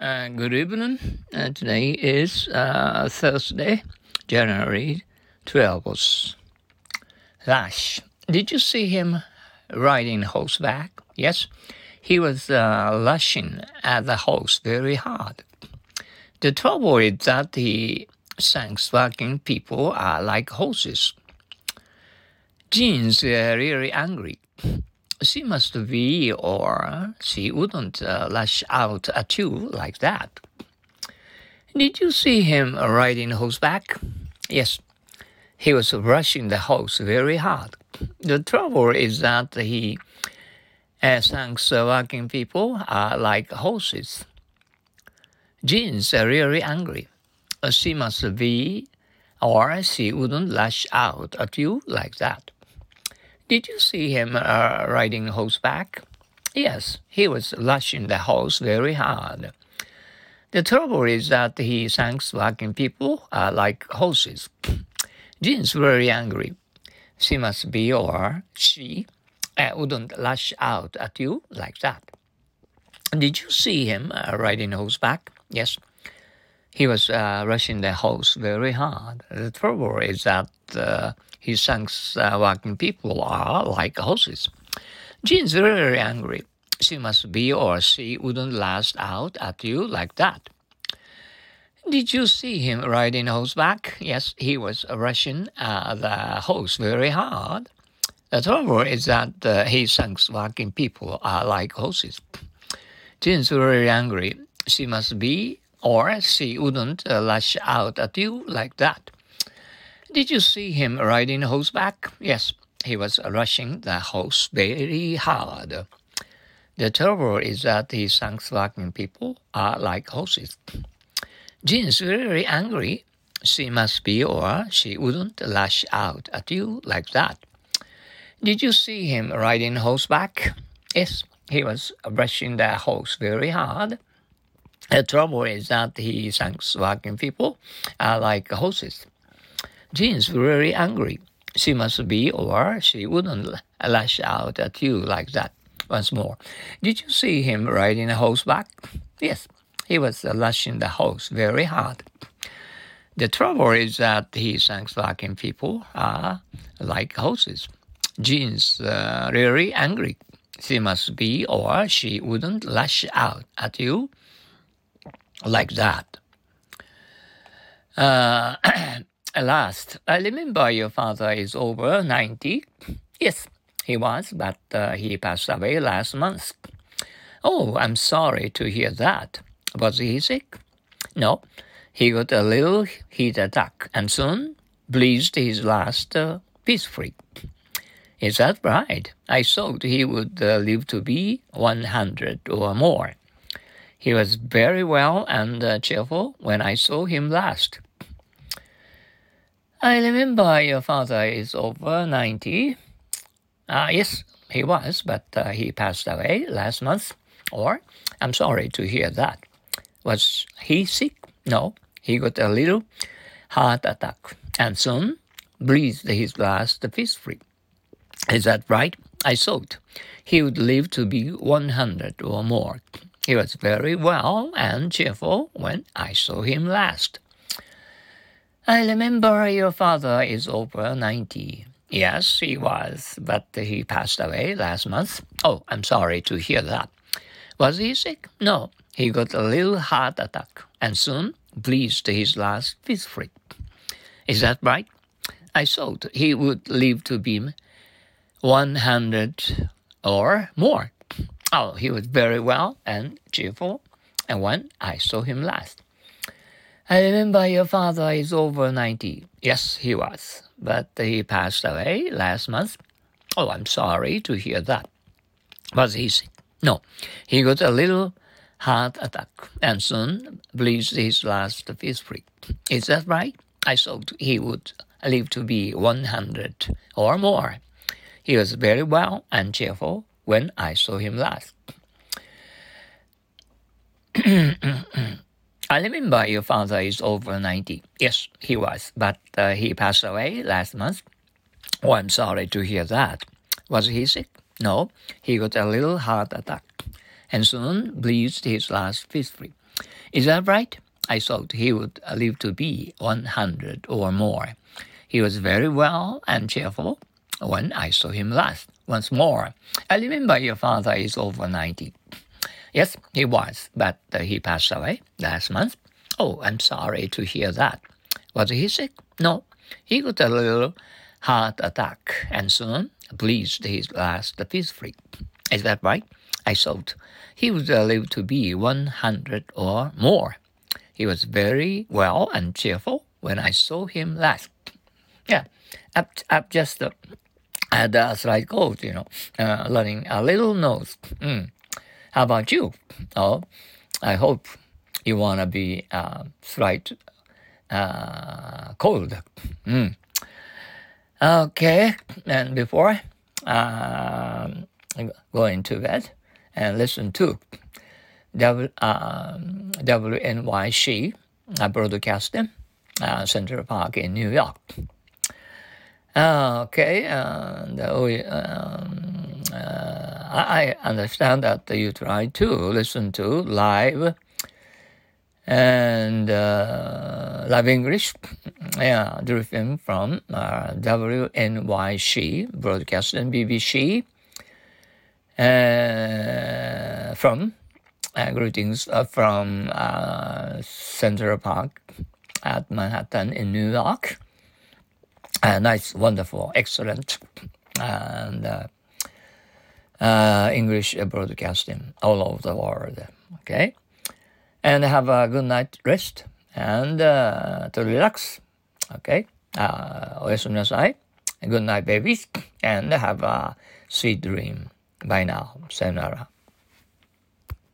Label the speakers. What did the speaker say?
Speaker 1: Uh, good evening. Uh, today is uh, Thursday, January 12th. Lash. Did you see him riding horseback? Yes. He was uh, lashing at the horse very hard. The trouble is that the thanks people are like horses. Jean's uh, really angry she must be, or she wouldn't uh, lash out at you like that. Did you see him riding horseback? Yes, he was rushing the horse very hard. The trouble is that he uh, thinks working people are like horses. Jean's are really angry. She must be, or she wouldn't lash out at you like that. Did you see him uh, riding horseback? Yes, he was lashing the horse very hard. The trouble is that he thinks working people are like horses. Jean's very angry. She must be, or she uh, wouldn't lash out at you like that. Did you see him uh, riding horseback? Yes. He was uh, rushing the horse very hard. The trouble is that uh, he thinks uh, working people are like horses. Jean's very angry. She must be, or she wouldn't last out at you like that. Did you see him riding horseback? Yes, he was rushing uh, the horse very hard. The trouble is that uh, he thinks working people are like horses. Jean's very angry. She must be, or she wouldn't uh, lash out at you like that. Did you see him riding horseback? Yes, he was rushing the horse very hard. The trouble is that the working people are like horses. Jean's very angry. She must be, or she wouldn't lash out at you like that. Did you see him riding horseback? Yes, he was brushing the horse very hard. The trouble is that he thinks working people are like horses. Jean's very angry. She must be, or she wouldn't lash out at you like that. Once more, did you see him riding a horseback? Yes, he was lashing the horse very hard. The trouble is that he thinks working people are like horses. Jean's uh, really angry. She must be, or she wouldn't lash out at you like that. Uh, last, I remember your father is over 90. Yes, he was, but uh, he passed away last month. Oh, I'm sorry to hear that. Was he sick? No, he got a little heat attack and soon breathed his last uh, peacefully. Is that right? I thought he would uh, live to be 100 or more. He was very well and uh, cheerful when I saw him last. I remember your father is over 90. Ah, uh, yes, he was, but uh, he passed away last month. Or, I'm sorry to hear that. Was he sick? No, he got a little heart attack and soon breathed his last peacefully. Is that right? I thought he would live to be 100 or more. He was very well and cheerful when I saw him last. I remember your father is over 90. Yes, he was, but he passed away last month. Oh, I'm sorry to hear that. Was he sick? No, he got a little heart attack and soon breathed his last peacefully. Is that right? I thought he would live to be 100 or more. Oh, he was very well and cheerful, and when I saw him last. I remember your father is over 90. Yes, he was, but he passed away last month. Oh, I'm sorry to hear that. Was he sick? No, he got a little heart attack and soon breathed his last peacefully. Is that right? I thought he would live to be 100 or more. He was very well and cheerful when I saw him last. I remember your father is over 90. Yes, he was, but uh, he passed away last month. Oh, I'm sorry to hear that. Was he sick? No, he got a little heart attack and soon breathed his last peacefully. Is that right? I thought he would live to be 100 or more. He was very well and cheerful when I saw him last. Once more, I remember your father is over 90. Yes, he was, but uh, he passed away last month. Oh, I'm sorry to hear that. Was he sick? No, he got a little heart attack and soon breathed his last peacefully. Is that right? I thought he would live to be 100 or more. He was very well and cheerful when I saw him last. Yeah, I've, just uh, had a slight cold, you know, uh, learning a little nose. Mm. How about you? Oh, I hope you want to be uh, slight uh, cold. Mm. Okay, and before um, going to bed and listen to w, um, WNYC uh, broadcasting uh, Central Park in New York. Okay, and we, um, uh, I understand that you try to listen to live and uh, live English, yeah, driven from uh, WNYC broadcasting BBC uh, from uh, greetings uh, from uh, Central Park at Manhattan in New York. Uh, nice, wonderful, excellent, and uh, uh, English broadcasting all over the world. Okay, and have a good night rest and to relax. Okay, uh, おやすみなさい. Good night, babies, and have a sweet dream. Bye now. Sayonara.